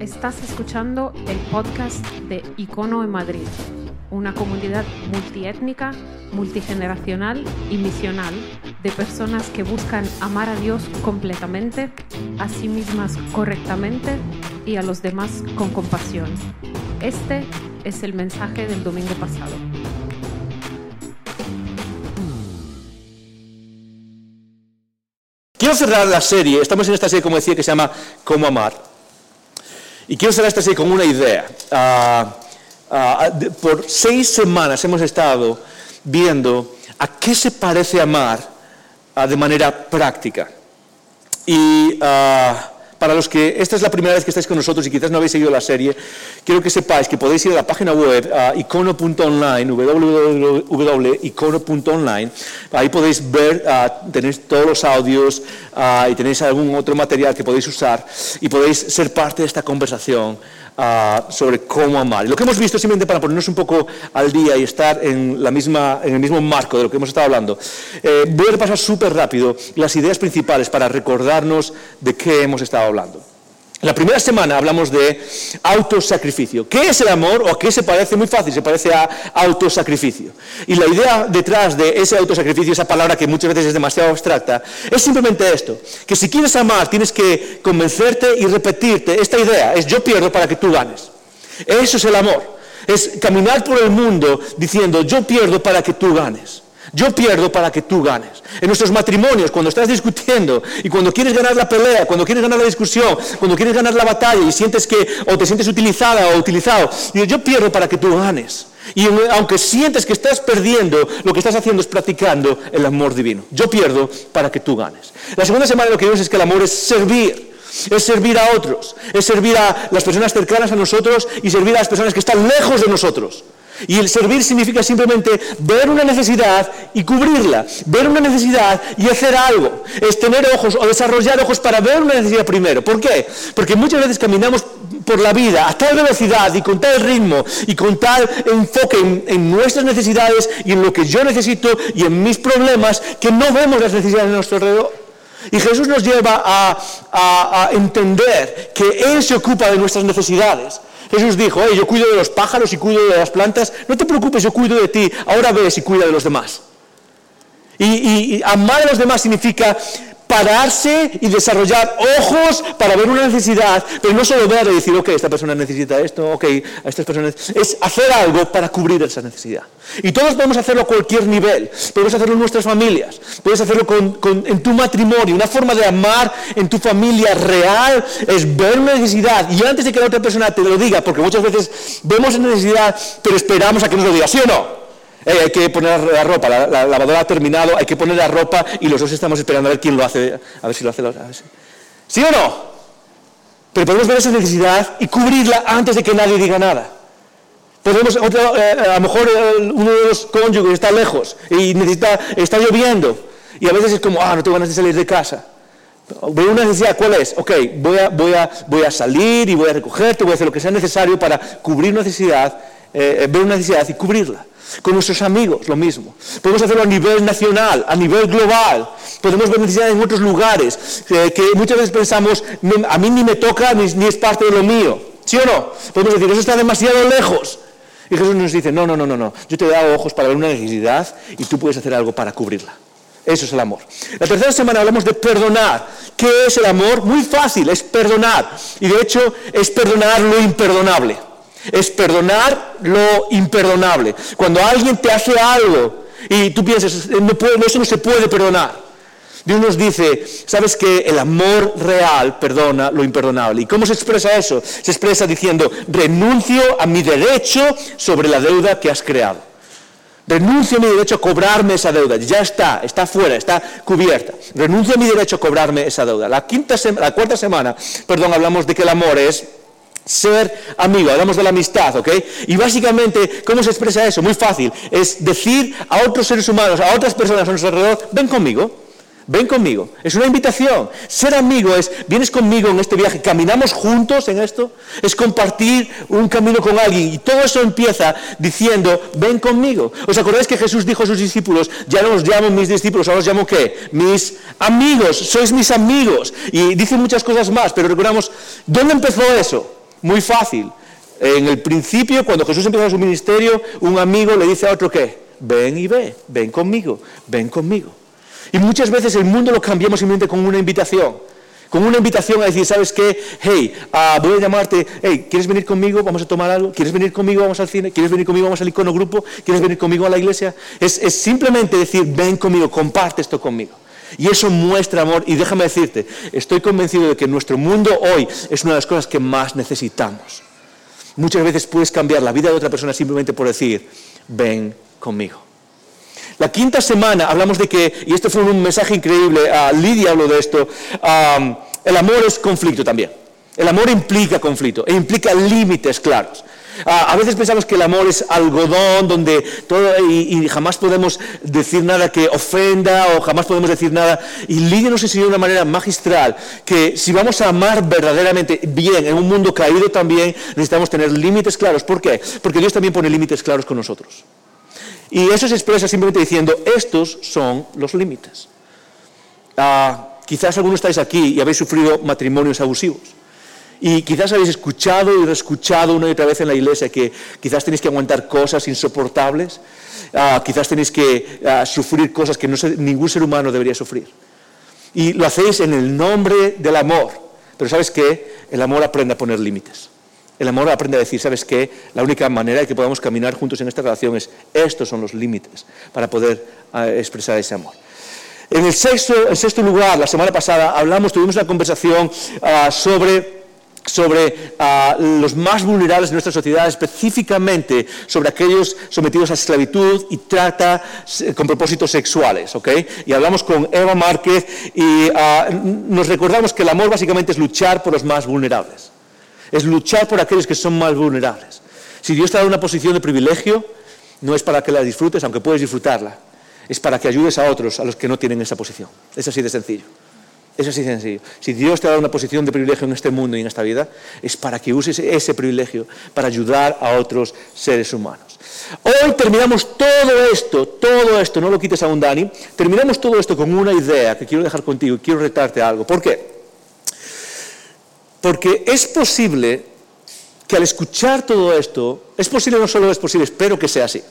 Estás escuchando el podcast de Icono en Madrid, una comunidad multiétnica, multigeneracional y misional de personas que buscan amar a Dios completamente, a sí mismas correctamente y a los demás con compasión. Este es el mensaje del domingo pasado. Quiero cerrar la serie, estamos en esta serie, como decía, que se llama Cómo amar. Y quiero cerrar esta serie con una idea. Ah, ah, por seis semanas hemos estado viendo a qué se parece amar ah, de manera práctica. Y para los que esta es la primera vez que estáis con nosotros y quizás no habéis seguido la serie, quiero que sepáis que podéis ir a la página web ah, icono.online, www.icono.online. Ahí podéis ver, ah, tenéis todos los audios ah, y tenéis algún otro material que podéis usar y podéis ser parte de esta conversación ah, sobre cómo amar. Y lo que hemos visto, simplemente para ponernos un poco al día y estar en, la misma, en el mismo marco de lo que hemos estado hablando, eh, voy a repasar súper rápido las ideas principales para recordarnos de qué hemos estado hablando. La primera semana hablamos de autosacrificio. ¿Qué es el amor o a qué se parece? Muy fácil, se parece a autosacrificio. Y la idea detrás de ese autosacrificio, esa palabra que muchas veces es demasiado abstracta, es simplemente esto, que si quieres amar tienes que convencerte y repetirte esta idea, es yo pierdo para que tú ganes. Eso es el amor, es caminar por el mundo diciendo yo pierdo para que tú ganes. Yo pierdo para que tú ganes. En nuestros matrimonios, cuando estás discutiendo y cuando quieres ganar la pelea, cuando quieres ganar la discusión, cuando quieres ganar la batalla y sientes que o te sientes utilizada o utilizado, yo pierdo para que tú ganes. Y aunque sientes que estás perdiendo, lo que estás haciendo es practicando el amor divino. Yo pierdo para que tú ganes. La segunda semana lo que vemos es que el amor es servir. Es servir a otros, es servir a las personas cercanas a nosotros y servir a las personas que están lejos de nosotros. Y el servir significa simplemente ver una necesidad y cubrirla, ver una necesidad y hacer algo. Es tener ojos o desarrollar ojos para ver una necesidad primero. ¿Por qué? Porque muchas veces caminamos por la vida a tal velocidad y con tal ritmo y con tal enfoque en, nuestras necesidades y en lo que yo necesito y en mis problemas que no vemos las necesidades de nuestro alrededor. Y Jesús nos lleva a entender que Él se ocupa de nuestras necesidades. Jesús dijo, "Oye, yo cuido de los pájaros y cuido de las plantas, no te preocupes, yo cuido de ti, ahora ves y cuida de los demás. Y, y- y amar a los demás significa pararse y desarrollar ojos para ver una necesidad, pero no solo ver y decir, ok, esta persona necesita esto, ok, a estas personas... Es hacer algo para cubrir esa necesidad. Y todos podemos hacerlo a cualquier nivel. Podemos hacerlo en nuestras familias, puedes hacerlo con- con- en tu matrimonio. Una forma de amar en tu familia real es ver una necesidad y antes de que la otra persona te lo diga, porque muchas veces vemos esa necesidad, pero esperamos a que nos lo diga, ¿sí o no? Hay que poner la ropa, la, la lavadora ha terminado, hay que poner la ropa y los dos estamos esperando a ver quién lo hace, a ver si lo hace ¿Sí o no? Pero podemos ver esa necesidad y cubrirla antes de que nadie diga nada. Podemos, eh, a lo mejor eh, uno de los cónyuges está lejos y necesita, está lloviendo y a veces es como, ah, no tengo ganas de salir de casa. Veo una necesidad, ¿cuál es? Ok, voy a, voy, a, voy a salir y voy a recogerte, voy a hacer lo que sea necesario para cubrir necesidad, eh, ver una necesidad y cubrirla. Con nuestros amigos, lo mismo. Podemos hacerlo a nivel nacional, a nivel global. Podemos ver necesidades en otros lugares, eh, que muchas veces pensamos, "No, a mí ni me toca ni, ni es parte de lo mío. ¿Sí o no? Podemos decir, eso está demasiado lejos. Y Jesús nos dice, no, no, no, no, no. Yo te he dado ojos para ver una necesidad y tú puedes hacer algo para cubrirla. Eso es el amor. La tercera semana hablamos de perdonar. ¿Qué es el amor? Muy fácil, es perdonar. Y de hecho es perdonar lo imperdonable. Es perdonar lo imperdonable. Cuando alguien te hace algo y tú piensas, no puedo- eso no se puede perdonar. Dios nos dice, sabes que el amor real perdona lo imperdonable. ¿Y cómo se expresa eso? Se expresa diciendo, renuncio a mi derecho sobre la deuda que has creado. Renuncio a mi derecho a cobrarme esa deuda. Ya está, está fuera, está cubierta. Renuncio a mi derecho a cobrarme esa deuda. La, quinta la cuarta semana, perdón, hablamos de que el amor es ser amigo, hablamos de la amistad, ¿ok? Y básicamente, ¿cómo se expresa eso? Muy fácil. Es decir a otros seres humanos, a otras personas a nuestro alrededor, ven conmigo. Ven conmigo. Es una invitación. Ser amigo es, vienes conmigo en este viaje, caminamos juntos en esto. Es compartir un camino con alguien. Y todo eso empieza diciendo, ven conmigo. ¿Os acordáis que Jesús dijo a sus discípulos, ya no os llamo mis discípulos, ahora os llamo qué? Mis amigos, sois mis amigos. Y dice muchas cosas más, pero recordamos, ¿dónde empezó eso? Muy fácil. En el principio, cuando Jesús empieza su ministerio, un amigo le dice a otro que, ven y ve, ven conmigo, ven conmigo. Y muchas veces el mundo lo cambiamos simplemente con una invitación. Con una invitación a decir, ¿sabes qué? Hey, ah, voy a llamarte, hey, ¿quieres venir conmigo? Vamos a tomar algo. ¿Quieres venir conmigo? Vamos al cine. ¿Quieres venir conmigo? Vamos al icono grupo. ¿Quieres venir conmigo a la iglesia? Es, es simplemente decir, ven conmigo, comparte esto conmigo. Y eso muestra amor. Y déjame decirte, estoy convencido de que nuestro mundo hoy es una de las cosas que más necesitamos. Muchas veces puedes cambiar la vida de otra persona simplemente por decir, ven conmigo. La quinta semana hablamos de que, y esto fue un mensaje increíble, a Lidia habló de esto, el amor es conflicto también. El amor implica conflicto e implica límites claros. A veces pensamos que el amor es algodón donde todo y, jamás podemos decir nada que ofenda o jamás podemos decir nada. Y Lidia nos enseñó de una manera magistral que si vamos a amar verdaderamente bien en un mundo caído también necesitamos tener límites claros. ¿Por qué? Porque Dios también pone límites claros con nosotros. Y eso se expresa simplemente diciendo, estos son los límites. Ah, quizás algunos estáis aquí y habéis sufrido matrimonios abusivos. Y quizás habéis escuchado y reescuchado una y otra vez en la iglesia que quizás tenéis que aguantar cosas insoportables, ah, quizás tenéis que ah, sufrir cosas que ningún ser humano debería sufrir. Y lo hacéis en el nombre del amor. Pero ¿sabes qué? El amor aprende a poner límites. El amor aprende a decir, ¿sabes qué? La única manera de que podamos caminar juntos en esta relación es, estos son los límites para poder ah, expresar ese amor. En el sexto, sexto, lugar, la semana pasada hablamos, tuvimos una conversación sobre, sobre ah, los más vulnerables de nuestra sociedad, específicamente sobre aquellos sometidos a esclavitud y trata con propósitos sexuales. ¿ok? Y hablamos con Eva Márquez y nos recordamos que el amor básicamente es luchar por los más vulnerables es luchar por aquellos que son más vulnerables. Si Dios te da una posición de privilegio, no es para que la disfrutes, aunque puedes disfrutarla, es para que ayudes a otros, a los que no tienen esa posición. Es así de sencillo. Es así sencillo. Si Dios te da una posición de privilegio en este mundo y en esta vida, es para que uses ese privilegio para ayudar a otros seres humanos. Hoy terminamos todo esto, todo esto, no lo quites a un Dani, terminamos todo esto con una idea que quiero dejar contigo quiero retarte algo. ¿Por qué? Porque es posible que al escuchar todo esto, es posible, no solo es posible, espero que sea así,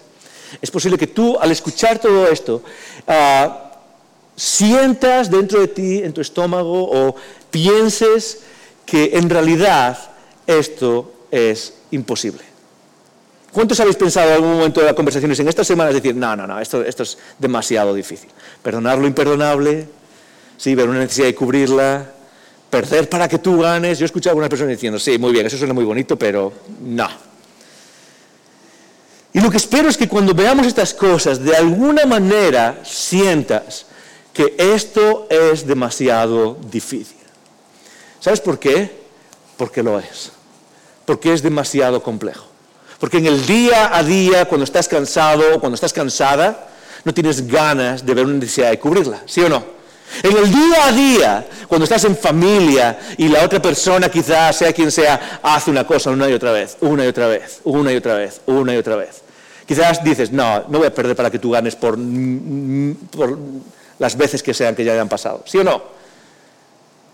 es posible que tú al escuchar todo esto ah, sientas dentro de ti, en tu estómago, o pienses que en realidad esto es imposible. ¿Cuántos habéis pensado en algún momento de las conversaciones en estas semanas decir, no, no, no, esto, esto es demasiado difícil? Perdonar lo imperdonable, sí, ver una necesidad de cubrirla, perder para que tú ganes. Yo he escuchado a algunas personas diciendo, sí, muy bien, eso suena muy bonito, pero no. Y lo que espero es que cuando veamos estas cosas, de alguna manera sientas que esto es demasiado difícil. ¿Sabes por qué? Porque lo es. Porque es demasiado complejo. Porque en el día a día, cuando estás cansado o cuando estás cansada, no tienes ganas de ver una necesidad de cubrirla, ¿sí o no? En el día a día, cuando estás en familia y la otra persona quizás, sea quien sea, hace una cosa una y otra vez, una y otra vez, una y otra vez, una y otra vez. Quizás dices, no, no voy a perder para que tú ganes por, por las veces que sean que ya hayan pasado. ¿Sí o no?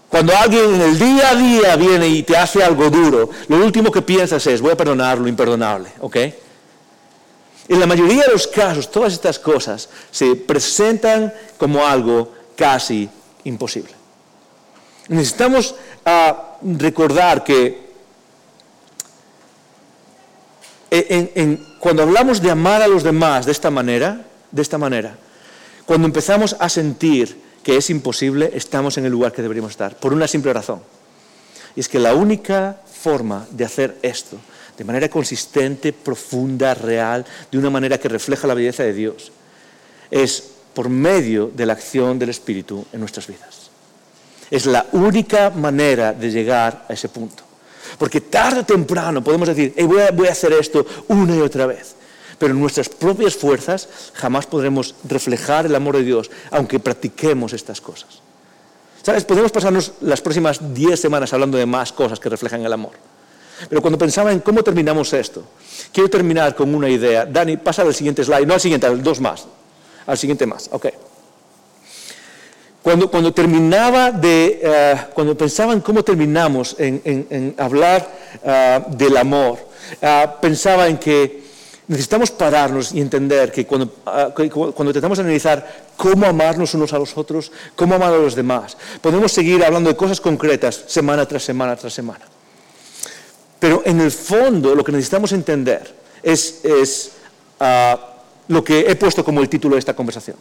Cuando alguien en el día a día viene y te hace algo duro, lo último que piensas es, voy a perdonar lo imperdonable, ¿ok? En la mayoría de los casos, todas estas cosas se presentan como algo casi imposible. Necesitamos ah, recordar que cuando hablamos de amar a los demás de esta manera, de esta manera, cuando empezamos a sentir que es imposible, estamos en el lugar que deberíamos estar, por una simple razón. Y es que la única forma de hacer esto, de manera consistente, profunda, real, de una manera que refleja la belleza de Dios, es por medio de la acción del Espíritu en nuestras vidas. Es la única manera de llegar a ese punto. Porque tarde o temprano podemos decir, voy, a, hacer esto una y otra vez. Pero en nuestras propias fuerzas jamás podremos reflejar el amor de Dios, aunque practiquemos estas cosas. ¿Sabes? Podemos pasarnos las próximas 10 semanas hablando de más cosas que reflejan el amor. Pero cuando pensaba en cómo terminamos esto, quiero terminar con una idea. Dani, pasa al siguiente slide, no al siguiente, al dos más. Al siguiente más, ok. cuando, cuando terminaba de, eh, cuando pensaba en cómo terminamos en, hablar eh, del amor, eh, pensaba en que necesitamos pararnos y entender que cuando, cuando tratamos de analizar cómo amarnos unos a los otros, cómo amar a los demás, podemos seguir hablando de cosas concretas semana tras semana tras semana. Pero en el fondo lo que necesitamos entender es, es lo que he puesto como el título de esta conversación.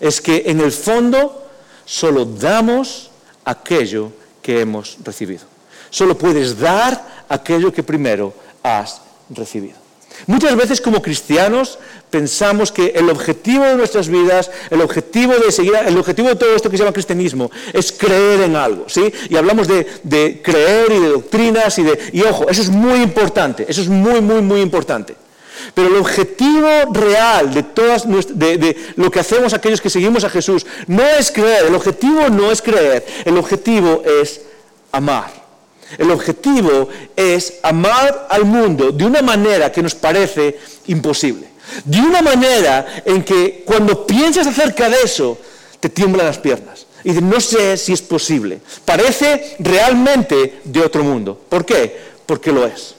Es que en el fondo solo damos aquello que hemos recibido. Solo puedes dar aquello que primero has recibido. Muchas veces como cristianos pensamos que el objetivo de nuestras vidas, el objetivo de seguir, el objetivo de todo esto que se llama cristianismo es creer en algo, ¿sí? Y hablamos de, de creer y de doctrinas y de, y ojo, eso es muy importante, eso es muy, muy, muy importante. Pero el objetivo real de, todas, de, lo que hacemos aquellos que seguimos a Jesús no es creer, el objetivo no es creer, el objetivo es amar. El objetivo es amar al mundo de una manera que nos parece imposible. De una manera en que cuando piensas acerca de eso, te tiemblan las piernas. Y dices, no sé si es posible. Parece realmente de otro mundo. ¿Por qué? Porque lo es.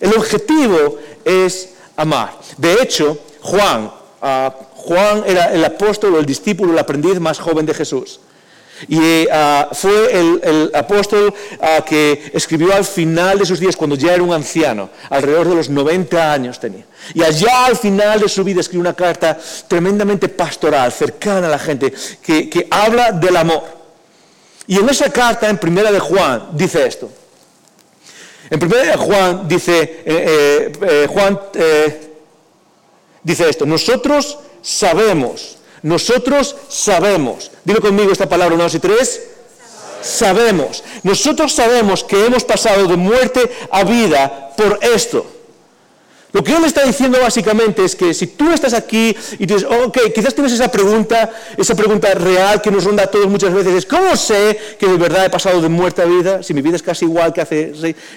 El objetivo es amar. De hecho, Juan, ah, Juan era el apóstol el discípulo, el aprendiz más joven de Jesús. Y ah, fue el, apóstol ah, que escribió al final de sus días, cuando ya era un anciano, alrededor de los 90 años tenía. Y allá al final de su vida escribió una carta tremendamente pastoral, cercana a la gente, que, habla del amor. Y en esa carta, en primera de Juan, dice esto. En primera de Juan dice, eh, eh, eh, Juan dice esto, nosotros sabemos nosotros sabemos, dilo conmigo esta palabra, una, dos y tres. Sabemos. Nosotros sabemos que hemos pasado de muerte a vida por esto. Lo que él está diciendo básicamente es que si tú estás aquí y dices, ok, quizás tienes esa pregunta, esa pregunta real que nos ronda a todos muchas veces, es ¿cómo sé que de verdad he pasado de muerte a vida? Si mi vida es casi igual que hace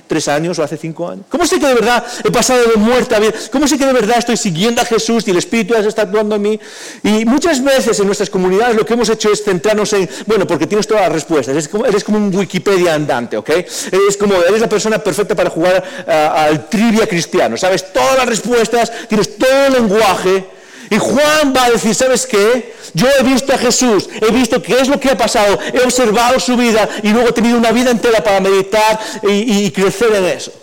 tres años o hace cinco años. ¿Cómo sé que de verdad he pasado de muerte a vida? ¿Cómo sé que de verdad estoy siguiendo a Jesús y el Espíritu está actuando en mí? Y muchas veces en nuestras comunidades lo que hemos hecho es centrarnos en, bueno, porque tienes todas las respuestas, eres como, eres como un Wikipedia andante, ¿ok? Eres como, eres la persona perfecta para jugar al trivia cristiano, ¿sabes? Todas las respuestas, tienes todo el lenguaje. Y Juan va a decir, ¿sabes qué? Yo he visto a Jesús, he visto qué es lo que ha pasado, he observado su vida y luego he tenido una vida entera para meditar y, crecer en eso.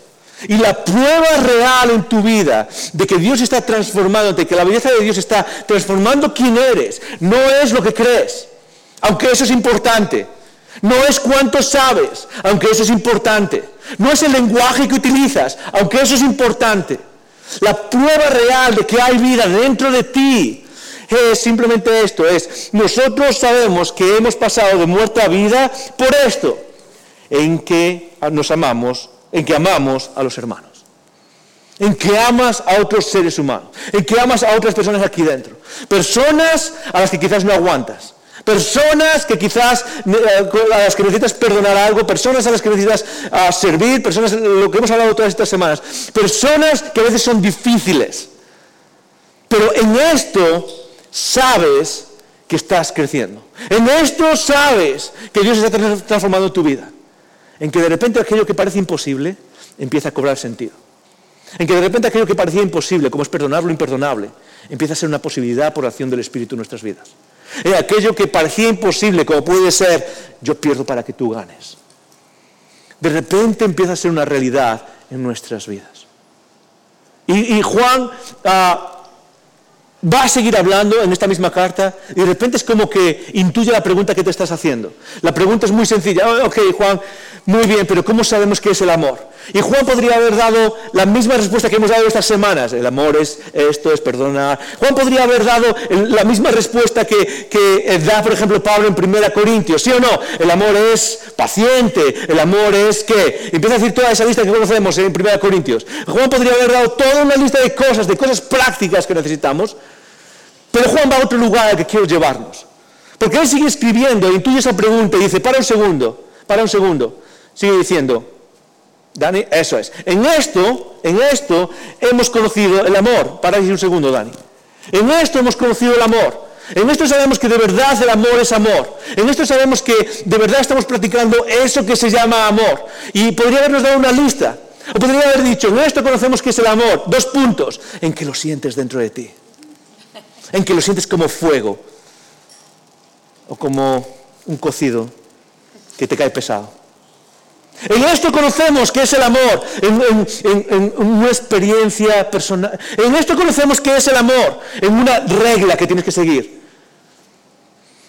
Y la prueba real en tu vida de que Dios está transformando, de que la belleza de Dios está transformando quién eres, no es lo que crees, aunque eso es importante. No es cuánto sabes, aunque eso es importante. No es el lenguaje que utilizas, aunque eso es importante. La prueba real de que hay vida dentro de ti es simplemente esto, es nosotros sabemos que hemos pasado de muerte a vida por esto, en que nos amamos, en que amamos a los hermanos. En que amas a otros seres humanos, en que amas a otras personas aquí dentro. Personas a las que quizás no aguantas, Personas que quizás eh, a las que necesitas perdonar algo, personas a las que necesitas ah, servir, personas, lo que hemos hablado todas estas semanas, personas que a veces son difíciles. Pero en esto sabes que estás creciendo. En esto sabes que Dios está transformando tu vida. En que de repente aquello que parece imposible empieza a cobrar sentido. En que de repente aquello que parecía imposible, como es perdonar lo imperdonable, empieza a ser una posibilidad por la acción del Espíritu en nuestras vidas. Aquello que parecía imposible, como puede ser, yo pierdo para que tú ganes. De repente empieza a ser una realidad en nuestras vidas. Y, Juan ah, va a seguir hablando en esta misma carta y de repente es como que intuye la pregunta que te estás haciendo. La pregunta es muy sencilla. Ok, Juan, muy bien, pero ¿cómo sabemos qué es el amor? Y Juan podría haber dado la misma respuesta que hemos dado estas semanas. El amor es esto, es perdonar. Juan podría haber dado la misma respuesta que, que da, por ejemplo, Pablo en 1 Corintios. ¿Sí o no? El amor es paciente. El amor es que... Empieza a decir toda esa lista que conocemos en 1 Corintios. Juan podría haber dado toda una lista de cosas, de cosas prácticas que necesitamos. Pero Juan va a otro lugar al que quiero llevarnos. Porque él sigue escribiendo, e intuye esa pregunta y dice, para un segundo, para un segundo. Sigue diciendo, Dani, eso es. En esto, en esto hemos conocido el amor. Para un segundo, Dani. En esto hemos conocido el amor. En esto sabemos que de verdad el amor es amor. En esto sabemos que de verdad estamos practicando eso que se llama amor. Y podría habernos dado una lista. O podría haber dicho, en esto conocemos que es el amor. Dos puntos. En que lo sientes dentro de ti. En que lo sientes como fuego. O como un cocido que te cae pesado. En esto conocemos que es el amor, en, una experiencia personal. En esto conocemos que es el amor, en una regla que tienes que seguir.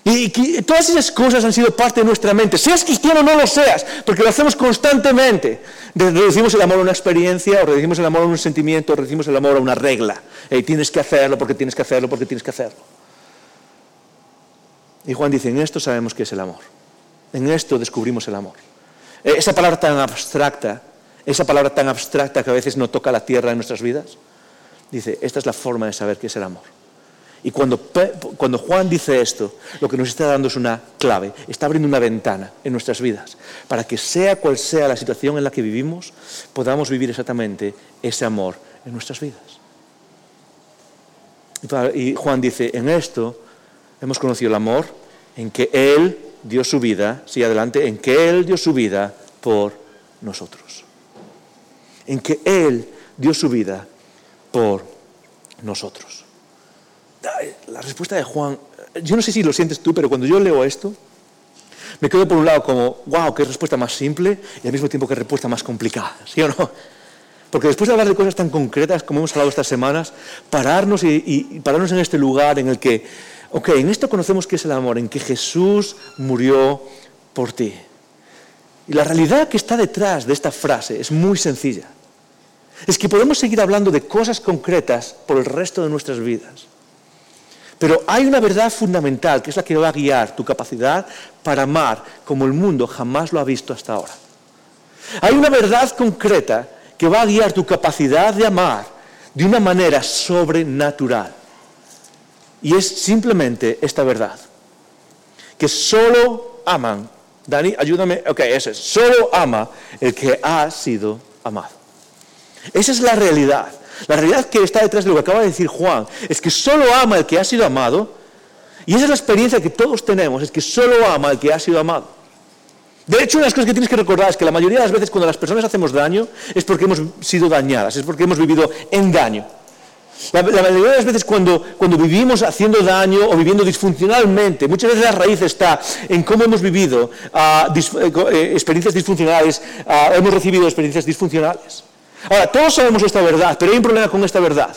Y, todas esas cosas han sido parte de nuestra mente. Seas cristiano o no lo seas, porque lo hacemos constantemente. Reducimos el amor a una experiencia, o reducimos el amor a un sentimiento, o reducimos el amor a una regla. Y tienes que hacerlo porque tienes que hacerlo porque tienes que hacerlo. Y Juan dice, en esto sabemos que es el amor. En esto descubrimos el amor. Eh, esa palabra tan abstracta, esa palabra tan abstracta que a veces no toca la tierra en nuestras vidas, dice, esta es la forma de saber qué es el amor. Y cuando, cuando, Juan dice esto, lo que nos está dando es una clave, está abriendo una ventana en nuestras vidas, para que sea cual sea la situación en la que vivimos, podamos vivir exactamente ese amor en nuestras vidas. Y Juan dice, en esto hemos conocido el amor, en que Él dio su vida, sí, adelante, en que Él dio su vida por nosotros. En que Él dio su vida por nosotros. La respuesta de Juan, yo no sé si lo sientes tú, pero cuando yo leo esto, me quedo por un lado como, wow, qué respuesta más simple y al mismo tiempo qué respuesta más complicada, ¿sí o no? Porque después de hablar de cosas tan concretas como hemos hablado estas semanas, pararnos y pararnos en este lugar en el que Ok, en esto conocemos que es el amor, en que Jesús murió por ti. Y la realidad que está detrás de esta frase es muy sencilla. Es que podemos seguir hablando de cosas concretas por el resto de nuestras vidas. Pero hay una verdad fundamental que es la que va a guiar tu capacidad para amar como el mundo jamás lo ha visto hasta ahora. Hay una verdad concreta que va a guiar tu capacidad de amar de una manera sobrenatural. Y es simplemente esta verdad. Que solo aman. Dani, ayúdame. Ok, ese es. Solo ama el que ha sido amado. Esa es la realidad. La realidad que está detrás de lo que acaba de decir Juan es que solo ama el que ha sido amado. Y esa es la experiencia que todos tenemos, es que solo ama el que ha sido amado. De hecho, una de las cosas que tienes que recordar es que la mayoría de las veces cuando las personas hacemos daño es porque hemos sido dañadas, es porque hemos vivido en La, la, mayoría de las veces cuando, cuando vivimos haciendo daño o viviendo disfuncionalmente, muchas veces la raíz está en cómo hemos vivido uh, dis, eh, eh, experiencias disfuncionales, uh, hemos recibido experiencias disfuncionales. Ahora, todos sabemos esta verdad, pero hay un problema con esta verdad.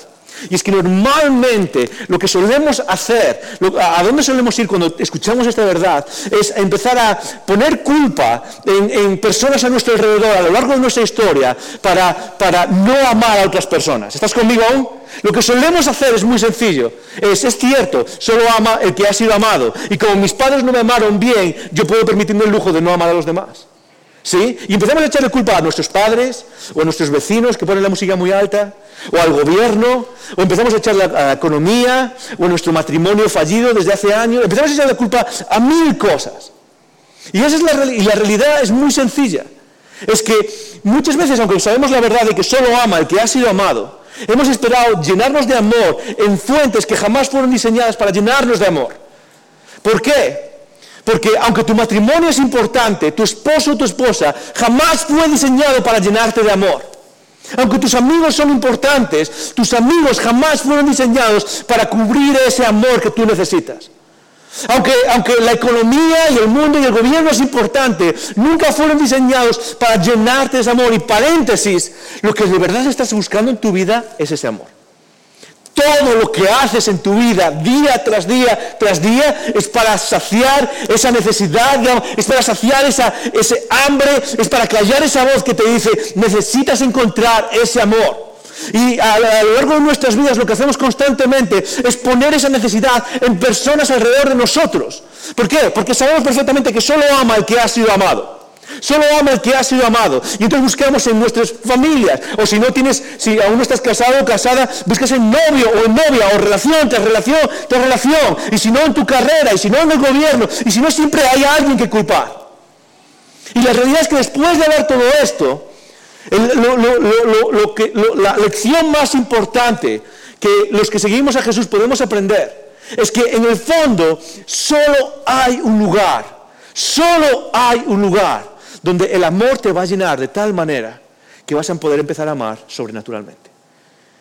Y es que normalmente lo que solemos hacer, a dónde solemos ir cuando escuchamos esta verdad, es empezar a poner culpa en, personas a nuestro alrededor a lo largo de nuestra historia para, para no amar a otras personas. ¿Estás conmigo aún? Lo que solemos hacer es muy sencillo. Es, es cierto, solo ama el que ha sido amado. Y como mis padres no me amaron bien, yo puedo permitirme el lujo de no amar a los demás. ¿Sí? Y empezamos a echarle culpa a nuestros padres o a nuestros vecinos que ponen la música muy alta, o al gobierno, o empezamos a echarle a la economía, o a nuestro matrimonio fallido desde hace años, empezamos a echarle culpa a mil cosas. Y, esa es la, y la realidad es muy sencilla. Es que muchas veces, aunque sabemos la verdad de que solo ama el que ha sido amado, hemos esperado llenarnos de amor en fuentes que jamás fueron diseñadas para llenarnos de amor. ¿Por qué? Porque aunque tu matrimonio es importante, tu esposo o tu esposa jamás fue diseñado para llenarte de amor. Aunque tus amigos son importantes, tus amigos jamás fueron diseñados para cubrir ese amor que tú necesitas. Aunque, aunque la economía y el mundo y el gobierno es importante, nunca fueron diseñados para llenarte de ese amor. Y paréntesis, lo que de verdad estás buscando en tu vida es ese amor. Todo lo que haces en tu vida, día tras día tras día, es para saciar esa necesidad, es para saciar esa, ese hambre, es para callar esa voz que te dice, necesitas encontrar ese amor. Y a, lo largo de nuestras vidas lo que hacemos constantemente es poner esa necesidad en personas alrededor de nosotros. ¿Por qué? Porque sabemos perfectamente que solo ama el que ha sido amado. Solo ama el que ha sido amado. Y entonces buscamos en nuestras familias. O si no tienes, si aún no estás casado o casada, buscas en novio o en novia, o relación tras relación tras relación. Y si no en tu carrera, y si no en el gobierno, y si no siempre hay alguien que culpar. Y la realidad es que después de ver todo esto, la lección más importante que los que seguimos a Jesús podemos aprender es que en el fondo solo hay un lugar, solo hay un lugar donde el amor te va a llenar de tal manera que vas a poder empezar a amar sobrenaturalmente.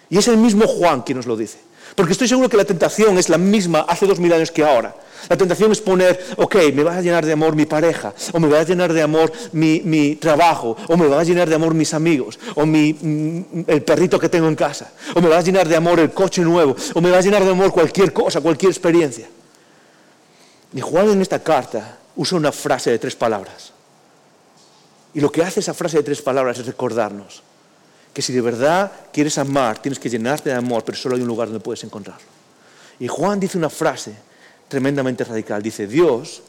Y es el mismo Juan quien nos lo dice. Porque estoy seguro que la tentación es la misma hace dos mil años que ahora. La tentación es poner, ok, me va a llenar de amor mi pareja, o me va a llenar de amor mi, trabajo, o me va a llenar de amor mis amigos, o mm, el perrito que tengo en casa, o me va a llenar de amor el coche nuevo, o me va a llenar de amor cualquier cosa, cualquier experiencia. Y Juan en esta carta usa una frase de tres palabras. Y lo que hace esa frase de tres palabras es recordarnos que si de verdad quieres amar, tienes que llenarte de amor, pero solo hay un lugar donde puedes encontrarlo. Y Juan dice una frase tremendamente radical. Dice, Dios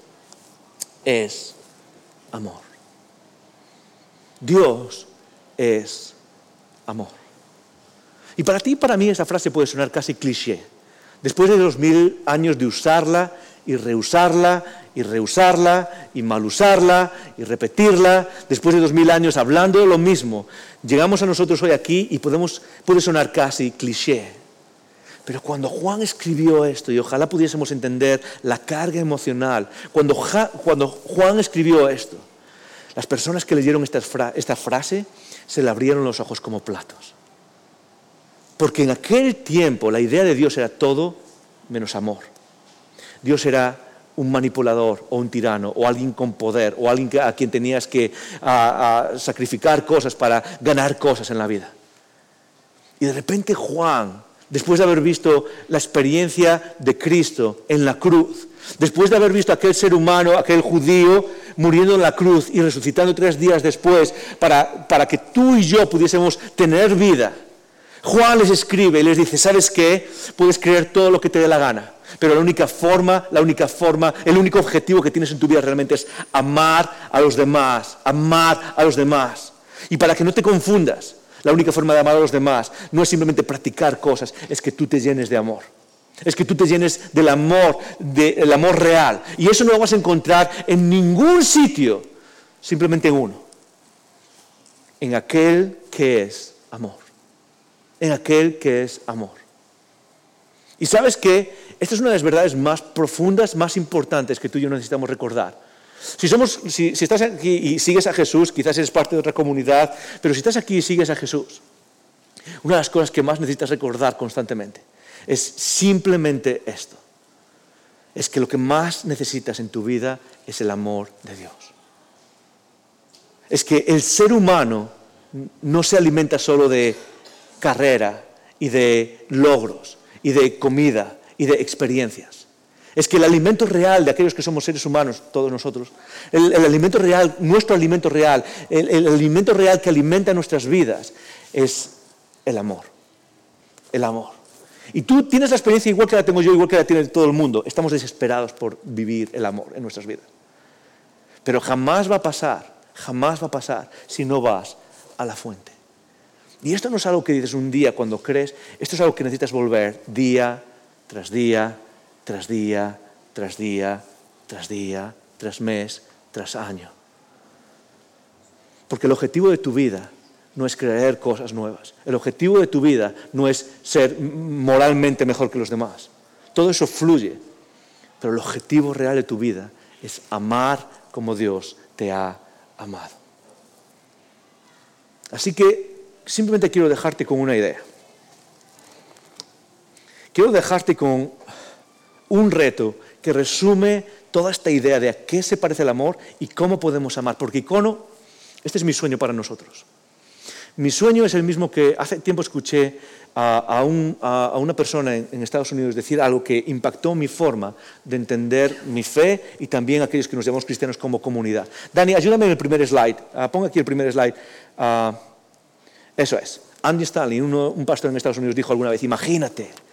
es amor. Dios es amor. Y para ti y para mí esa frase puede sonar casi cliché. Después de dos mil años de usarla y reusarla y reusarla y mal usarla y repetirla, después de dos mil años hablando de lo mismo, llegamos a nosotros hoy aquí y podemos, puede sonar casi cliché. Pero cuando Juan escribió esto, y ojalá pudiésemos entender la carga emocional, cuando, cuando Juan escribió esto, las personas que leyeron esta, esta frase se le abrieron los ojos como platos. Porque en aquel tiempo la idea de Dios era todo menos amor. Dios era un manipulador o un tirano o alguien con poder o alguien a quien tenías que sacrificar cosas para ganar cosas en la vida. Y de repente Juan, después de haber visto la experiencia de Cristo en la cruz, después de haber visto a aquel ser humano, aquel judío, muriendo en la cruz y resucitando tres días después para, para que tú y yo pudiésemos tener vida, Juan les escribe y les dice, ¿sabes qué? Puedes creer todo lo que te dé la gana pero la única forma, la única forma, el único objetivo que tienes en tu vida realmente es amar a los demás, amar a los demás. Y para que no te confundas, la única forma de amar a los demás no es simplemente practicar cosas, es que tú te llenes de amor. Es que tú te llenes del amor, del amor real. Y eso no lo vas a encontrar en ningún sitio, simplemente en uno. En aquel que es amor. En aquel que es amor. Y sabes que esta es una de las verdades más profundas, más importantes que tú y yo necesitamos recordar. Si, si, estás aquí y sigues a Jesús, quizás eres parte de otra comunidad, pero si estás aquí y sigues a Jesús, una de las cosas que más necesitas recordar constantemente es simplemente esto. Es que lo que más necesitas en tu vida es el amor de Dios. Es que el ser humano no se alimenta solo de carrera y de logros y de comida y de experiencias. Es que el alimento real de aquellos que somos seres humanos, todos nosotros, el, alimento real, nuestro alimento real, el, el alimento real que alimenta nuestras vidas es el amor. El amor. Y tú tienes la experiencia igual que la tengo yo, igual que la tiene todo el mundo. Estamos desesperados por vivir el amor en nuestras vidas. Pero jamás va a pasar, jamás va a pasar si no vas a la fuente. Y esto no es algo que dices un día cuando crees, esto es algo que necesitas volver día tras día, tras día, tras día, tras día, tras mes, tras año. Porque el objetivo de tu vida no es creer cosas nuevas. El objetivo de tu vida no es ser moralmente mejor que los demás. Todo eso fluye. Pero el objetivo real de tu vida es amar como Dios te ha amado. Así que simplemente quiero dejarte con una idea quiero dejarte con un reto que resume toda esta idea de a qué se parece el amor y cómo podemos amar. Porque icono, este es mi sueño para nosotros. Mi sueño es el mismo que hace tiempo escuché a, una persona en, Estados Unidos decir algo que impactó mi forma de entender mi fe y también aquellos que nos llamamos cristianos como comunidad. Dani, ayúdame en el primer slide. Uh, ponga aquí el primer slide. Ah, eso es. Andy Stanley, un pastor en Estados Unidos, dijo alguna vez, imagínate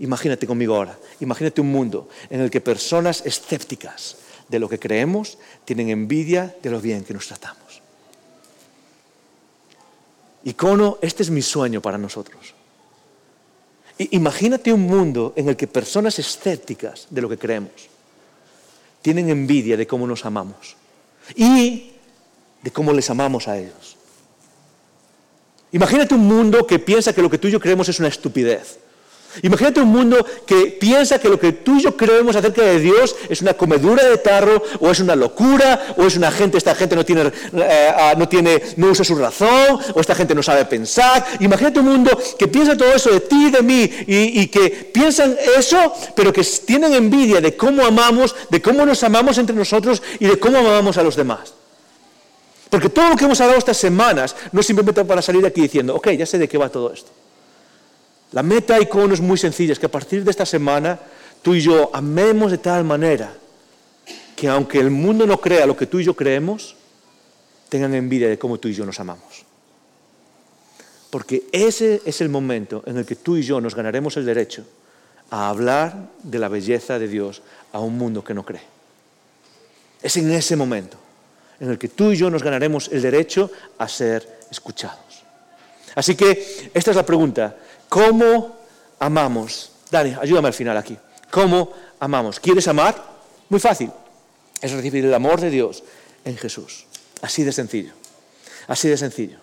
Imagínate conmigo ahora, imagínate un mundo en el que personas escépticas de lo que creemos tienen envidia de lo bien que nos tratamos. Icono, este es mi sueño para nosotros. Imagínate un mundo en el que personas escépticas de lo que creemos tienen envidia de cómo nos amamos y de cómo les amamos a ellos. Imagínate un mundo que piensa que lo que tú y yo creemos es una estupidez Imagínate un mundo que piensa que lo que tú y yo creemos acerca de Dios es una comedura de tarro, o es una locura, o es una gente, esta gente no tiene, eh, ah, no tiene, no usa su razón, o esta gente no sabe pensar. Imagínate un mundo que piensa todo eso de ti y de mí, y, que piensan eso, pero que tienen envidia de cómo amamos, de cómo nos amamos entre nosotros y de cómo amamos a los demás. Porque todo lo que hemos hablado estas semanas no es simplemente para salir aquí diciendo, ok, ya sé de qué va todo esto. La meta icono es muy sencilla, es que a partir de esta semana tú y yo amemos de tal manera que aunque el mundo no crea lo que tú y yo creemos, tengan envidia de cómo tú y yo nos amamos. Porque ese es el momento en el que tú y yo nos ganaremos el derecho a hablar de la belleza de Dios a un mundo que no cree. Es en ese momento en el que tú y yo nos ganaremos el derecho a ser escuchados. Así que esta es la pregunta. ¿Cómo amamos? Dani, ayúdame al final aquí. ¿Cómo amamos? ¿Quieres amar? Muy fácil. Es recibir el amor de Dios en Jesús. Así de sencillo. Así de sencillo.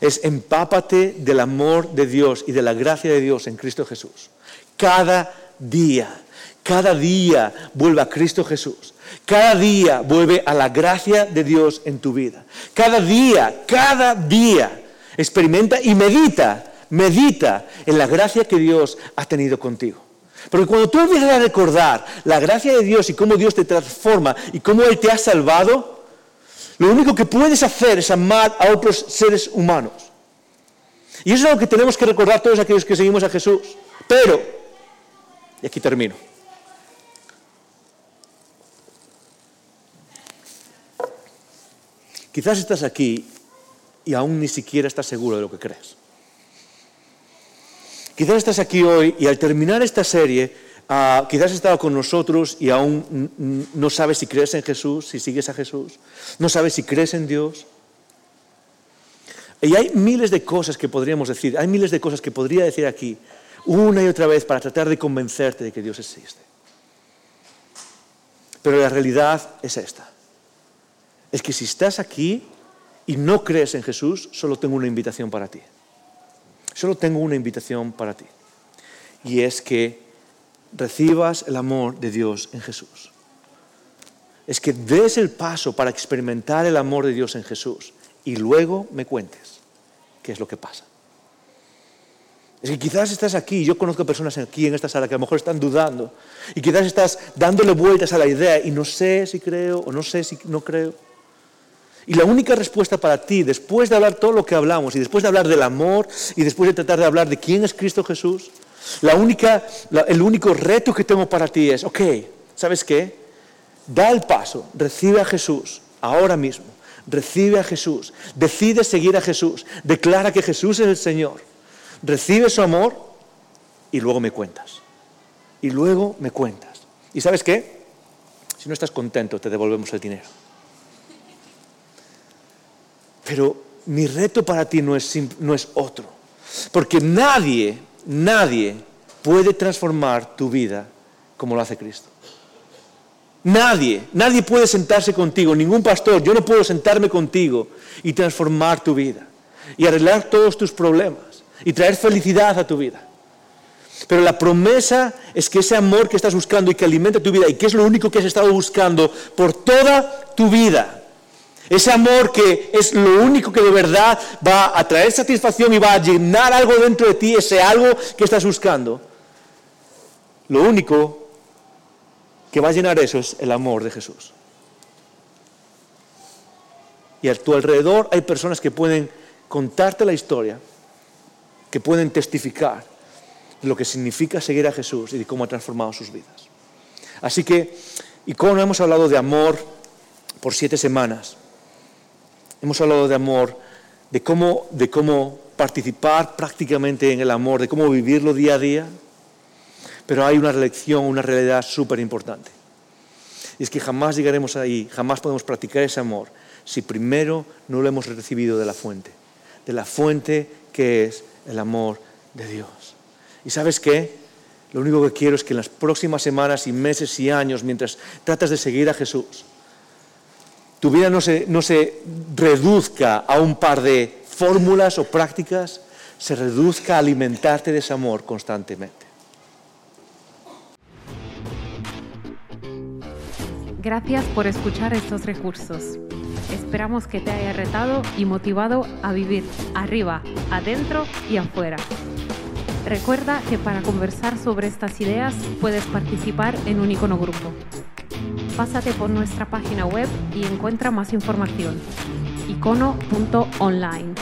Es empápate del amor de Dios y de la gracia de Dios en Cristo Jesús. Cada día, cada día vuelve a Cristo Jesús. Cada día vuelve a la gracia de Dios en tu vida. Cada día, cada día experimenta y medita medita en la gracia que Dios ha tenido contigo. Porque cuando tú empiezas a recordar la gracia de Dios y cómo Dios te transforma y cómo Él te ha salvado, lo único que puedes hacer es amar a otros seres humanos. Y eso es lo que tenemos que recordar todos aquellos que seguimos a Jesús. Pero, y aquí termino. Quizás estás aquí y aún ni siquiera estás seguro de lo que crees. Quizás estás aquí hoy y al terminar esta serie, ah, quizás has estado con nosotros y aún no sabes si crees en Jesús, si sigues a Jesús, no sabes si crees en Dios. Y hay miles de cosas que podríamos decir, hay miles de cosas que podría decir aquí una y otra vez para tratar de convencerte de que Dios existe. Pero la realidad es esta. Es que si estás aquí y no crees en Jesús, solo tengo una invitación para ti. Solo tengo una invitación para ti. Y es que recibas el amor de Dios en Jesús. Es que des el paso para experimentar el amor de Dios en Jesús y luego me cuentes qué es lo que pasa. Es que quizás estás aquí, yo conozco personas aquí en esta sala que a lo mejor están dudando y quizás estás dándole vueltas a la idea y no sé si creo o no sé si no creo. Y la única respuesta para ti, después de hablar todo lo que hablamos, y después de hablar del amor, y después de tratar de hablar de quién es Cristo Jesús, la única, el único reto que tengo para ti es, ok, ¿sabes qué? Da el paso, recibe a Jesús ahora mismo, recibe a Jesús, decide seguir a Jesús, declara que Jesús es el Señor, recibe su amor y luego me cuentas. Y luego me cuentas. ¿Y sabes qué? Si no estás contento, te devolvemos el dinero. Pero mi reto para ti no es, no es otro. Porque nadie, nadie puede transformar tu vida como lo hace Cristo. Nadie, nadie puede sentarse contigo, ningún pastor, yo no puedo sentarme contigo y transformar tu vida y arreglar todos tus problemas y traer felicidad a tu vida. Pero la promesa es que ese amor que estás buscando y que alimenta tu vida y que es lo único que has estado buscando por toda tu vida, ese amor que es lo único que de verdad va a traer satisfacción y va a llenar algo dentro de ti, ese algo que estás buscando. Lo único que va a llenar eso es el amor de Jesús. Y a tu alrededor hay personas que pueden contarte la historia, que pueden testificar de lo que significa seguir a Jesús y de cómo ha transformado sus vidas. Así que, y como hemos hablado de amor por siete semanas, Hemos hablado de amor, de cómo, de cómo participar prácticamente en el amor, de cómo vivirlo día a día. Pero hay una lección, una realidad súper importante. Y es que jamás llegaremos ahí, jamás podemos practicar ese amor si primero no lo hemos recibido de la fuente, de la fuente que es el amor de Dios. ¿Y sabes qué? Lo único que quiero es que en las próximas semanas y meses y años, mientras tratas de seguir a Jesús, tu vida no se, no se reduzca a un par de fórmulas o prácticas, se reduzca a alimentarte de ese amor constantemente. Gracias por escuchar estos recursos. Esperamos que te haya retado y motivado a vivir arriba, adentro y afuera. Recuerda que para conversar sobre estas ideas puedes participar en un icono grupo. Pásate por nuestra página web y encuentra más información. icono.online.